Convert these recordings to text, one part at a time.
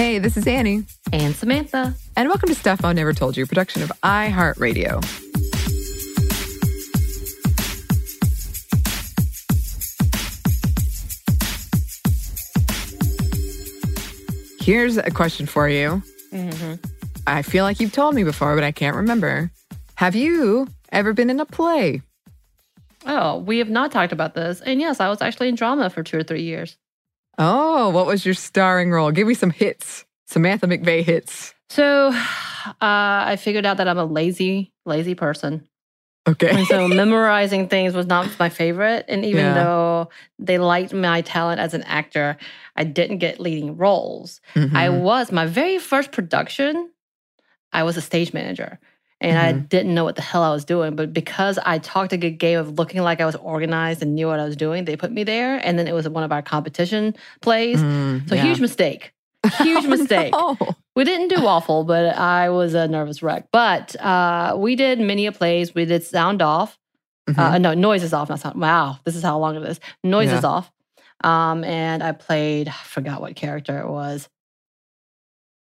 Hey, this is Annie, And Samantha. and welcome to Stuff I Never Told You, production of iHeartRadio. Here's a question for you. Mm-hmm. I feel like you've told me before, but I can't remember. Have you ever been in a play? Oh, we have not talked about this. And yes, I was actually in drama for two or three years. Oh, what was your starring role? Give me some hits. Samantha McVay hits. So uh, I figured out that I'm a lazy, lazy person. Okay. And so memorizing things was not my favorite. And even Yeah. though they liked my talent as an actor, I didn't get leading roles. I Mhm. was, my very first production, I was a stage manager. And I Mhm. didn't know what the hell I was doing. But because I talked a good game of looking like I was organized and knew what I was doing, they put me there. And then it was one of our competition plays. Mm, So yeah. huge mistake. Huge mistake. Oh, We didn't do awful, but I was a nervous wreck. But uh, we did many a plays. We did sound off. Mhm. Uh, no, noise is off. Not sound. Wow, this is how long it is. Noise Yeah. is off. Um, and I played. I forgot what character it was.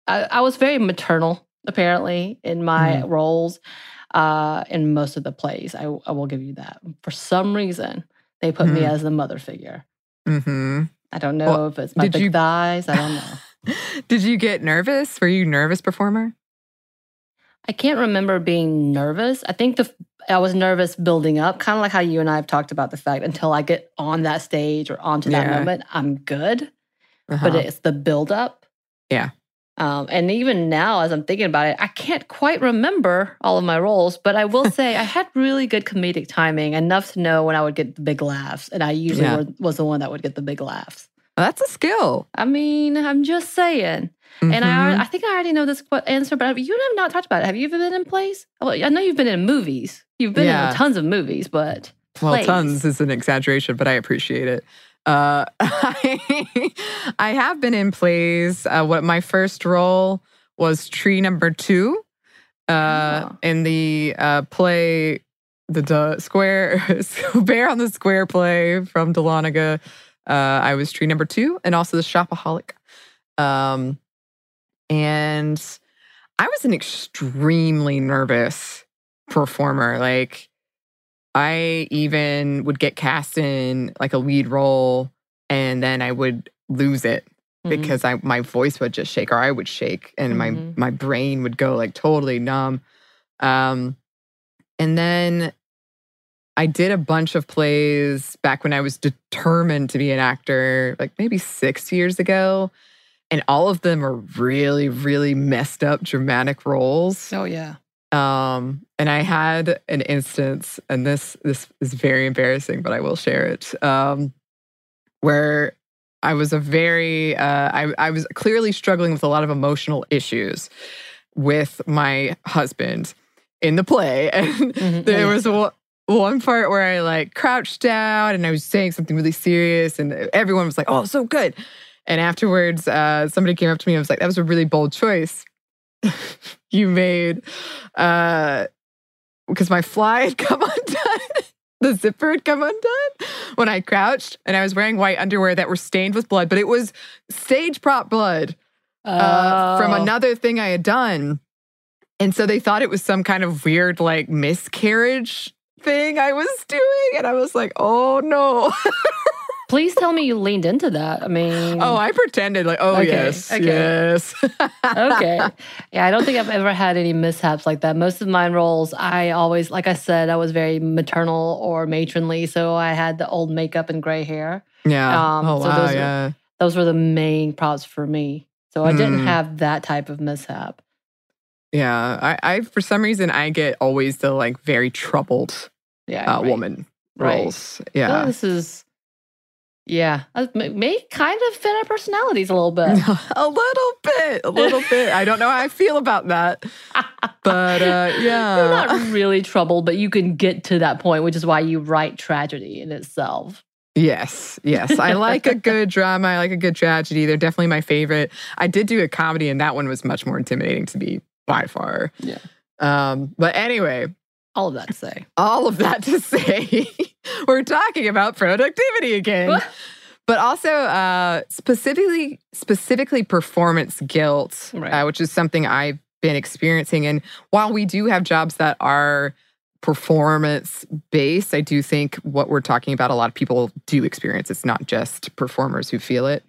I, I was very maternal, apparently, in my Mm-hmm. roles. Uh, in most of the plays, I, I will give you that. For some reason, they put me Mhm. as the mother figure. Mhm. I don't know Well, if it's my big you- thighs. I don't know. Did you get nervous? Were you a nervous performer? I can't remember being nervous. I think the I was nervous building up, kind of like how you and I have talked about the fact until I get on that stage or onto that Yeah. moment, I'm good. Uh-huh. But it's the build up. Yeah. Um, and even now, as I'm thinking about it, I can't quite remember all of my roles, but I will say I had really good comedic timing, enough to know when I would get the big laughs. And I usually Yeah. were, was the one that would get the big laughs. Well, that's a skill. I mean, I'm just saying. And I, Mhm. alre- I think I already know this answer, but you have not talked about it. Have you ever been in plays? Well, I know you've been in movies. You've been Yeah. in tons of movies, but well, plays. tons is an exaggeration, but I appreciate it. Uh, I, I have been in plays. Uh, what my first role was tree number two uh, Oh. in the uh, play, the Duh square bear on the square play from Dahlonega. Uh, I was tree number two, and also the shopaholic. Um, and I was an extremely nervous performer. Like, I even would get cast in like a lead role, and then I would lose it Mhm. because I my voice would just shake or I would shake and Mhm. my my brain would go like totally numb. Um and then I did a bunch of plays back when I was determined to be an actor, like maybe 6 years ago, and all of them are really really messed up dramatic roles. oh yeah, Um, and I had an instance, and this this is very embarrassing, but I will share it. Um, where I was a very, uh, I, I was clearly struggling with a lot of emotional issues with my husband in the play. And Mhm, there was one, one part where I like crouched down and I was saying something really serious, and everyone was like, oh, so good. And afterwards, uh, somebody came up to me and was like, that was a really bold choice you made. Uh, because my fly had come undone. the zipper had come undone when I crouched, and I was wearing white underwear that were stained with blood, but it was stage prop blood uh, from Oh. another thing I had done. And so they thought it was some kind of weird, like, miscarriage thing I was doing. And I was like, oh no. Please tell me you leaned into that. I mean, oh, I pretended, like, oh, Okay, yes, okay. yes. okay. Yeah, I don't think I've ever had any mishaps like that. Most of my roles, I always, like I said, I was very maternal or matronly. So I had the old makeup and gray hair. Yeah. Um, oh, so wow. those yeah. Those were the main props for me. So I didn't Mm. have that type of mishap. Yeah. I, I, for some reason, I get always the like very troubled Yeah. uh, right. woman roles. Oh, Yeah. this is, yeah, uh, may, may kind of fit our personalities a little bit. a little bit, a little bit. I don't know how I feel about that. But uh, yeah. You're not really troubled, but you can get to that point, which is why you write tragedy in itself. Yes, yes. I like a good drama. I like a good tragedy. They're definitely my favorite. I did do a comedy, and that one was much more intimidating to me by far. Yeah. Um, but anyway, All of that to say. all of that to say, we're talking about productivity again. but also uh, specifically specifically performance guilt, Right. uh, which is something I've been experiencing. And while we do have jobs that are performance based, I do think what we're talking about, a lot of people do experience. It's not just performers who feel it.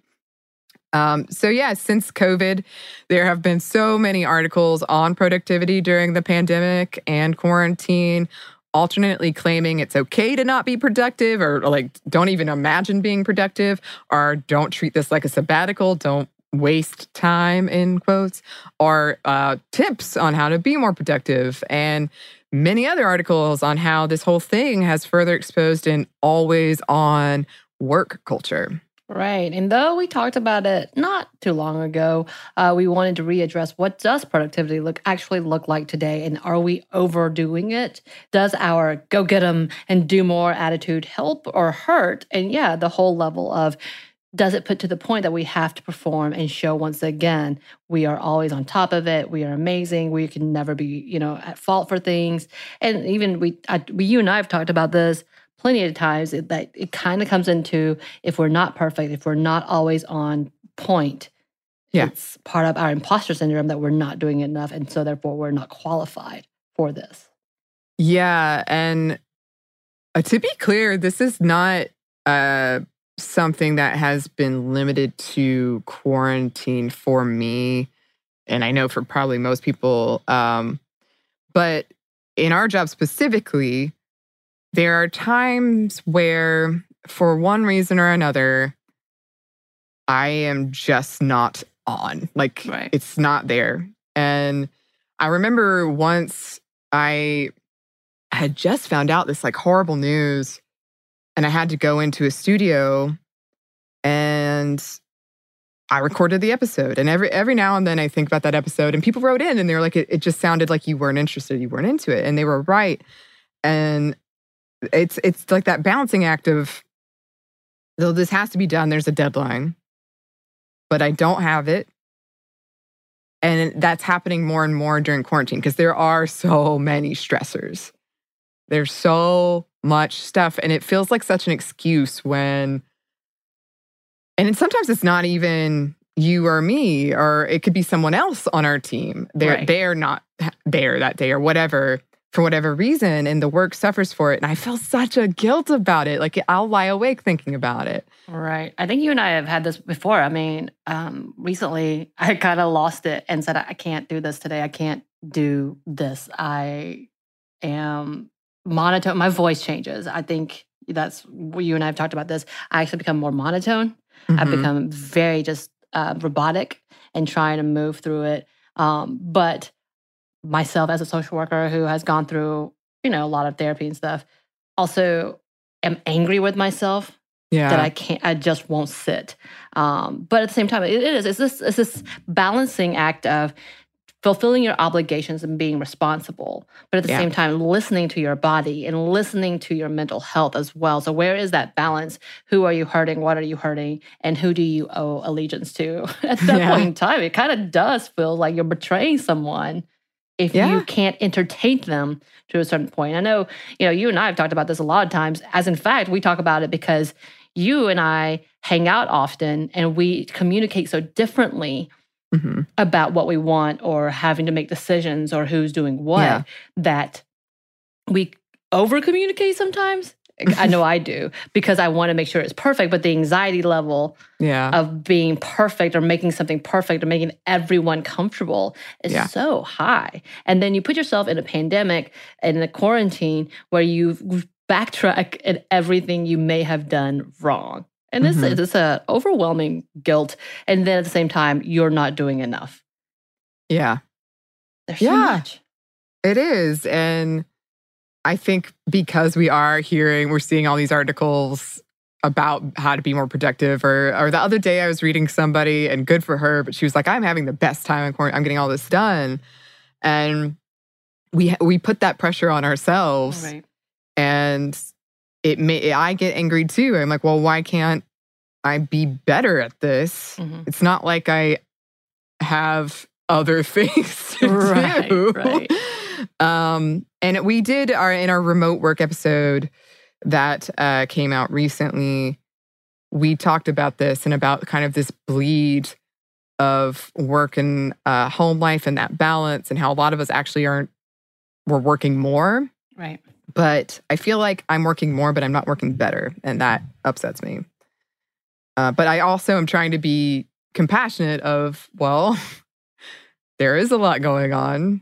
Um, so yeah, since COVID, there have been so many articles on productivity during the pandemic and quarantine, alternately claiming it's okay to not be productive or like don't even imagine being productive or don't treat this like a sabbatical, don't waste time in quotes, or uh, tips on how to be more productive and many other articles on how this whole thing has further exposed an always on work culture. Right. And though we talked about it not too long ago, uh, we wanted to readdress what does productivity look actually look like today, and are we overdoing it? Does our go get 'em and do more attitude help or hurt? And yeah, the whole level of does it put to the point that we have to perform and show once again we are always on top of it we are amazing we can never be you know at fault for things and even we, I, we you and i have talked about this plenty of times it, that it kind of comes into if we're not perfect if we're not always on point Yeah. it's part of our imposter syndrome that we're not doing enough and so therefore we're not qualified for this Yeah, and uh, to be clear, this is not uh, something that has been limited to quarantine for me, and I know for probably most people. Um, but in our job specifically, there are times where, for one reason or another, I am just not on. Like Right. it's not there. And I remember once I had just found out this like horrible news and I had to go into a studio and I recorded the episode. And every every now and then I think about that episode and people wrote in and they were like, it, it just sounded like you weren't interested, you weren't into it. And they were right. And it's it's like that balancing act of though this has to be done, there's a deadline, but I don't have it. And that's happening more and more during quarantine because there are so many stressors. There's so much stuff. And it feels like such an excuse when, and sometimes it's not even you or me, or it could be someone else on our team. They're, Right. they're not there that day or whatever for whatever reason. And the work suffers for it. And I feel such a guilt about it. Like I'll lie awake thinking about it. Right. I think you and I have had this before. I mean, um, recently I kind of lost it and said, I can't do this today. I can't do this. I am monotone. My voice changes. I think that's what you and I have talked about this. I actually become more monotone. I've Mhm. become very just uh, robotic and trying to move through it. Um, but myself as a social worker who has gone through, you know, a lot of therapy and stuff, also am angry with myself Yeah. that I can't, I just won't sit. Um, but at the same time, it, it is, it's this, it's this balancing act of fulfilling your obligations and being responsible, but at the Yeah. same time, listening to your body and listening to your mental health as well. So, where is that balance? Who are you hurting? What are you hurting? And who do you owe allegiance to? At that Yeah. point in time, it kind of does feel like you're betraying someone if Yeah. you can't entertain them to a certain point. I know, you know, you and I have talked about this a lot of times. As in fact, we talk about it because you and I hang out often and we communicate so differently Mhm. about what we want or having to make decisions or who's doing what Yeah. that we over communicate sometimes. I know I do because I want to make sure it's perfect, but the anxiety level Yeah. of being perfect or making something perfect or making everyone comfortable is Yeah. so high. And then you put yourself in a pandemic and in a quarantine where you backtrack at everything you may have done wrong. And this Mhm. it's a overwhelming guilt. And then at the same time, you're not doing enough. yeah. There's Yeah. so much. It is. And I think because we are hearing, we're seeing all these articles about how to be more productive. Or, or the other day, I was reading somebody, and good for her, but she was like, "I'm having the best time in quarantine. I'm getting all this done," and we we put that pressure on ourselves, Right. and it may I get angry too. I'm like, well, why can't I be better at this? Mhm. It's not like I have other things to Right, do. right. Um, and we did our in our remote work episode that uh, came out recently. We talked about this and about kind of this bleed of work and uh, home life and that balance, and how a lot of us actually aren't. We're working more, Right. but I feel like I'm working more, but I'm not working better, and that upsets me. Uh, but I also am trying to be compassionate. Of well, there is a lot going on,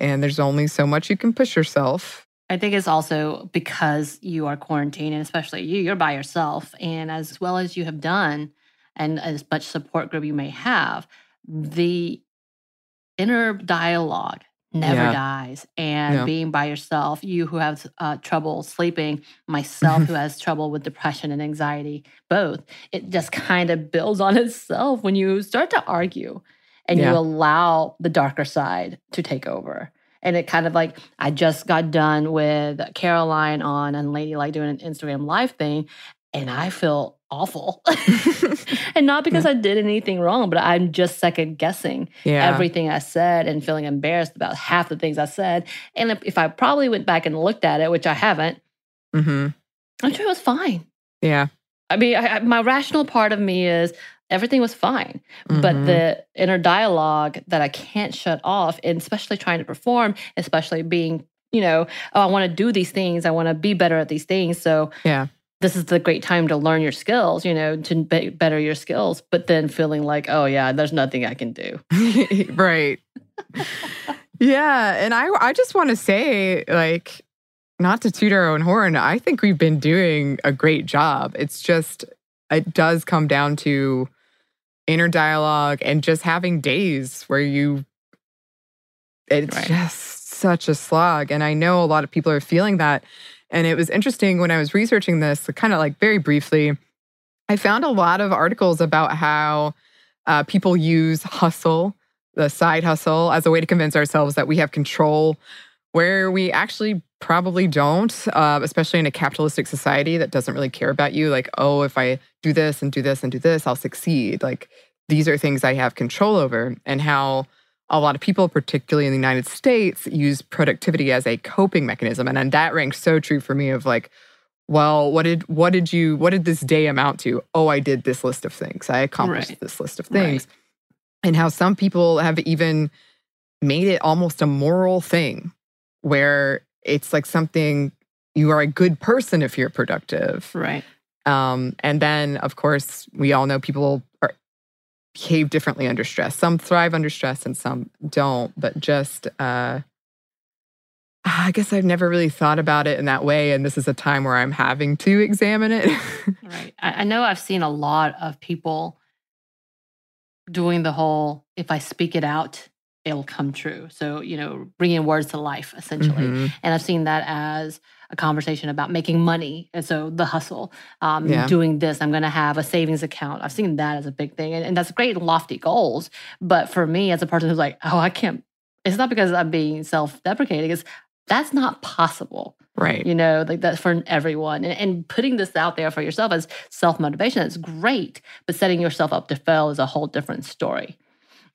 and there's only so much you can push yourself. I think it's also because you are quarantined, and especially you, you're by yourself. And as well as you have done, and as much support group you may have, the inner dialogue never Yeah. dies. And Yeah. being by yourself, you who have uh, trouble sleeping, myself who has trouble with depression and anxiety, both, it just kind of builds on itself when you start to argue and Yeah. you allow the darker side to take over. And it kind of like, I just got done with Caroline on and Lady like doing an Instagram live thing, and I feel awful. and not because I did anything wrong, but I'm just second guessing Yeah, everything I said and feeling embarrassed about half the things I said. And if, if I probably went back and looked at it, which I haven't, mm-hmm. I'm sure it was fine. yeah, I mean, I- my rational part of me is everything was fine, but Mhm. the inner dialogue that I can't shut off, and especially trying to perform, especially being, you know, oh, I want to do these things, I want to be better at these things. So, Yeah. this is the great time to learn your skills, you know, to be better your skills. But then feeling like, oh yeah, there's nothing I can do. right. yeah, and I I just want to say like not to toot our own horn, I think we've been doing a great job. It's just it does come down to inner dialogue and just having days where you it's Right. just such a slog and I know a lot of people are feeling that and it was interesting when I was researching this kind of like very briefly I found a lot of articles about how uh, people use hustle, the side hustle, as a way to convince ourselves that we have control where we actually probably don't, uh, especially in a capitalistic society that doesn't really care about you. Like, oh, if I do this and do this and do this, I'll succeed. Like, these are things I have control over, and how a lot of people, particularly in the United States, use productivity as a coping mechanism. And, and that rang so true for me of like, well, what did what did you what did this day amount to? Oh, I did this list of things. I accomplished Right. this list of Right. things. And how some people have even made it almost a moral thing where it's like something you are a good person if you're productive. Right. Um, and then, of course, we all know people are, behave differently under stress. Some thrive under stress and some don't. But just, uh, I guess I've never really thought about it in that way. And this is a time where I'm having to examine it. Right. I, know I've seen a lot of people doing the whole if I speak it out, it'll come true. So, you know, bringing words to life essentially. Mhm. And I've seen that as a conversation about making money. And so the hustle, um, Yeah. doing this, I'm going to have a savings account. I've seen that as a big thing. And, and that's great, lofty goals. But for me, as a person who's like, oh, I can't, it's not because I'm being self deprecating, it's that's not possible Right. you know like that's for everyone and, and putting this out there for yourself as self-motivation is great but setting yourself up to fail is a whole different story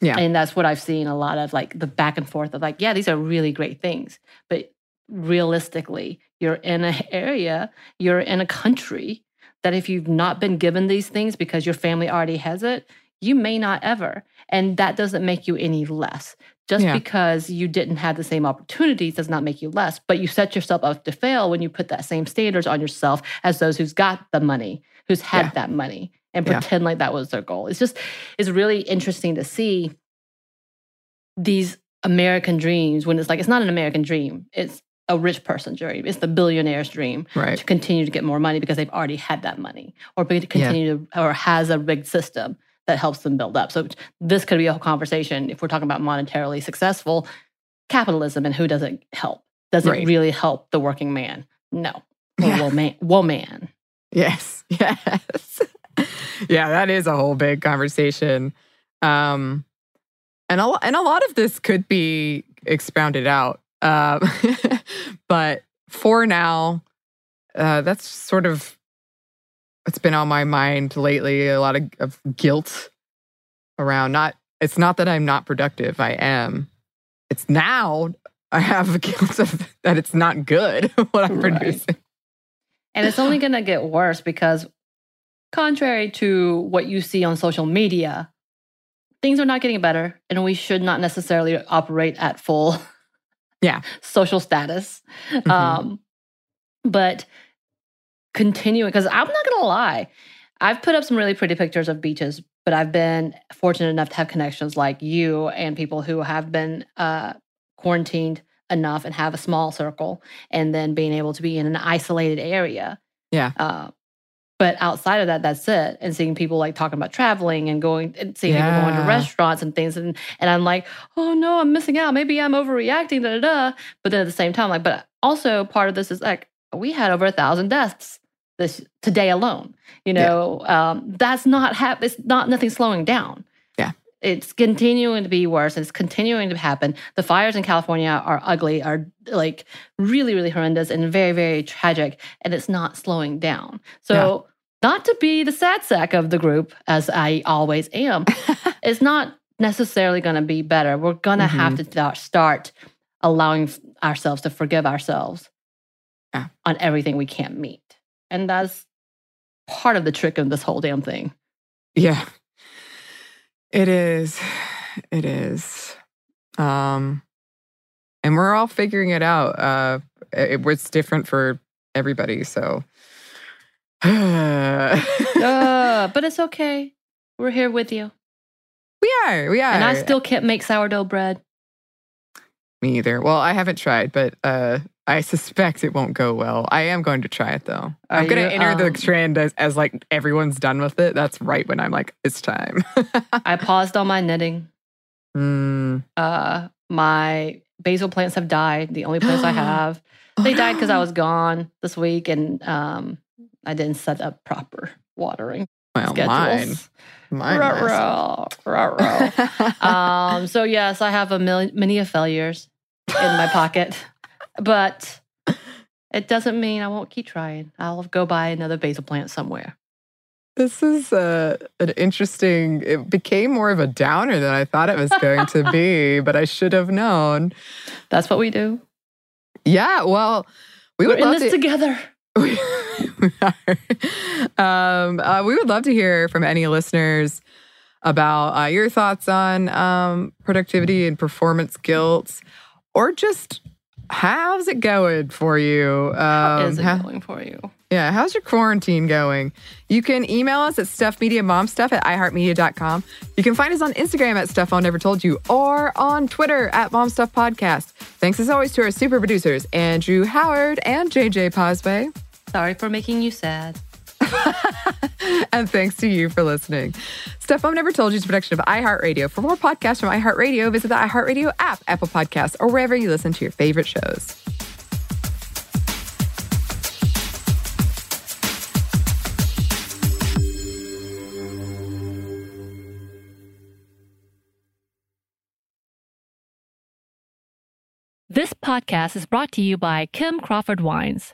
Yeah. and that's what i've seen a lot of like the back and forth of like yeah these are really great things but realistically you're in an area you're in a country that if you've not been given these things because your family already has it you may not ever and that doesn't make you any less just Yeah. because you didn't have the same opportunities does not make you less but you set yourself up to fail when you put that same standards on yourself as those who's got the money who's had Yeah. that money and Yeah. pretend like that was their goal it's just it's really interesting to see these american dreams when it's like it's not an american dream it's a rich person's dream it's the billionaire's dream Right. to continue to get more money because they've already had that money or to continue to or has a rigged system that helps them build up. So this could be a whole conversation if we're talking about monetarily successful capitalism and who does it help? Does Right. it really help the working man? No. Or Yeah. woman. woman. Yes. Yes. yeah, that is a whole big conversation. Um and a, and a lot of this could be expounded out. Uh, but for now, uh, that's sort of it's been on my mind lately. A lot of, of guilt around not. It's not that I'm not productive. I am. It's now I have a guilt of that it's not good what I'm Right. producing. And it's only going to get worse because, contrary to what you see on social media, things are not getting better, and we should not necessarily operate at full Yeah. social status. Mhm. Um, but continuing, because I'm not going to lie, I've put up some really pretty pictures of beaches, but I've been fortunate enough to have connections like you and people who have been uh, quarantined enough and have a small circle, and then being able to be in an isolated area. Yeah. Uh, but outside of that, that's it. And seeing people like talking about traveling and going and seeing people going to restaurants and things. And and I'm like, oh no, I'm missing out. Maybe I'm overreacting, da da da. But then at the same time, like, but also part of this is like we had over a thousand deaths this today alone. You Yeah. know, um, that's not hap- it's not nothing slowing down. Yeah. It's continuing to be worse. It's continuing to happen. The fires in California are ugly, are like really, really horrendous and very, very tragic. And it's not slowing down. So, not to be the sad sack of the group, as I always am, it's not necessarily going to be better. We're going to have to start- start allowing f- ourselves to forgive ourselves Yeah. on everything we can't meet. And that's part of the trick of this whole damn thing. Yeah. It is. It is. Um and we're all figuring it out. Uh it, it's different for everybody, so uh, but it's okay. We're here with you. we are. We are. And I still can't make sourdough bread. me either. Well, I haven't tried, but uh I suspect it won't go well. I am going to try it though. I'm going to enter um, the trend as, as like everyone's done with it. That's right when I'm like, it's time. I paused on my knitting. Mm. Uh, my basil plants have died. The only plants I have. They died because I was gone this week and um, I didn't set up proper watering well, mine. schedules. Mine. Ruh-roh. um, so yes, I have a million, many of failures in my pocket, but it doesn't mean I won't keep trying. I'll go buy another basil plant somewhere. This is uh, an interesting. It became more of a downer than I thought it was going to be, but I should have known. That's what we do. Yeah, well, we We're would in this to. together. Um, uh, we would love to hear from any listeners about uh, your thoughts on um, productivity and performance guilt, or just how's it going for you? Um, How is it how- going for you? yeah, how's your quarantine going? You can email us at stuffmediamomstuff at iheartmedia.com. You can find us on Instagram at Stuff I Never Told You or on Twitter at Momstuff Podcast. Thanks as always to our super producers, Andrew Howard and JJ Posway. Sorry for making you sad. and thanks to you for listening. Stuff Mom Never Told You is a production of iHeartRadio. For more podcasts from iHeartRadio, visit the iHeartRadio app, Apple Podcasts, or wherever you listen to your favorite shows. This podcast is brought to you by Kim Crawford Wines.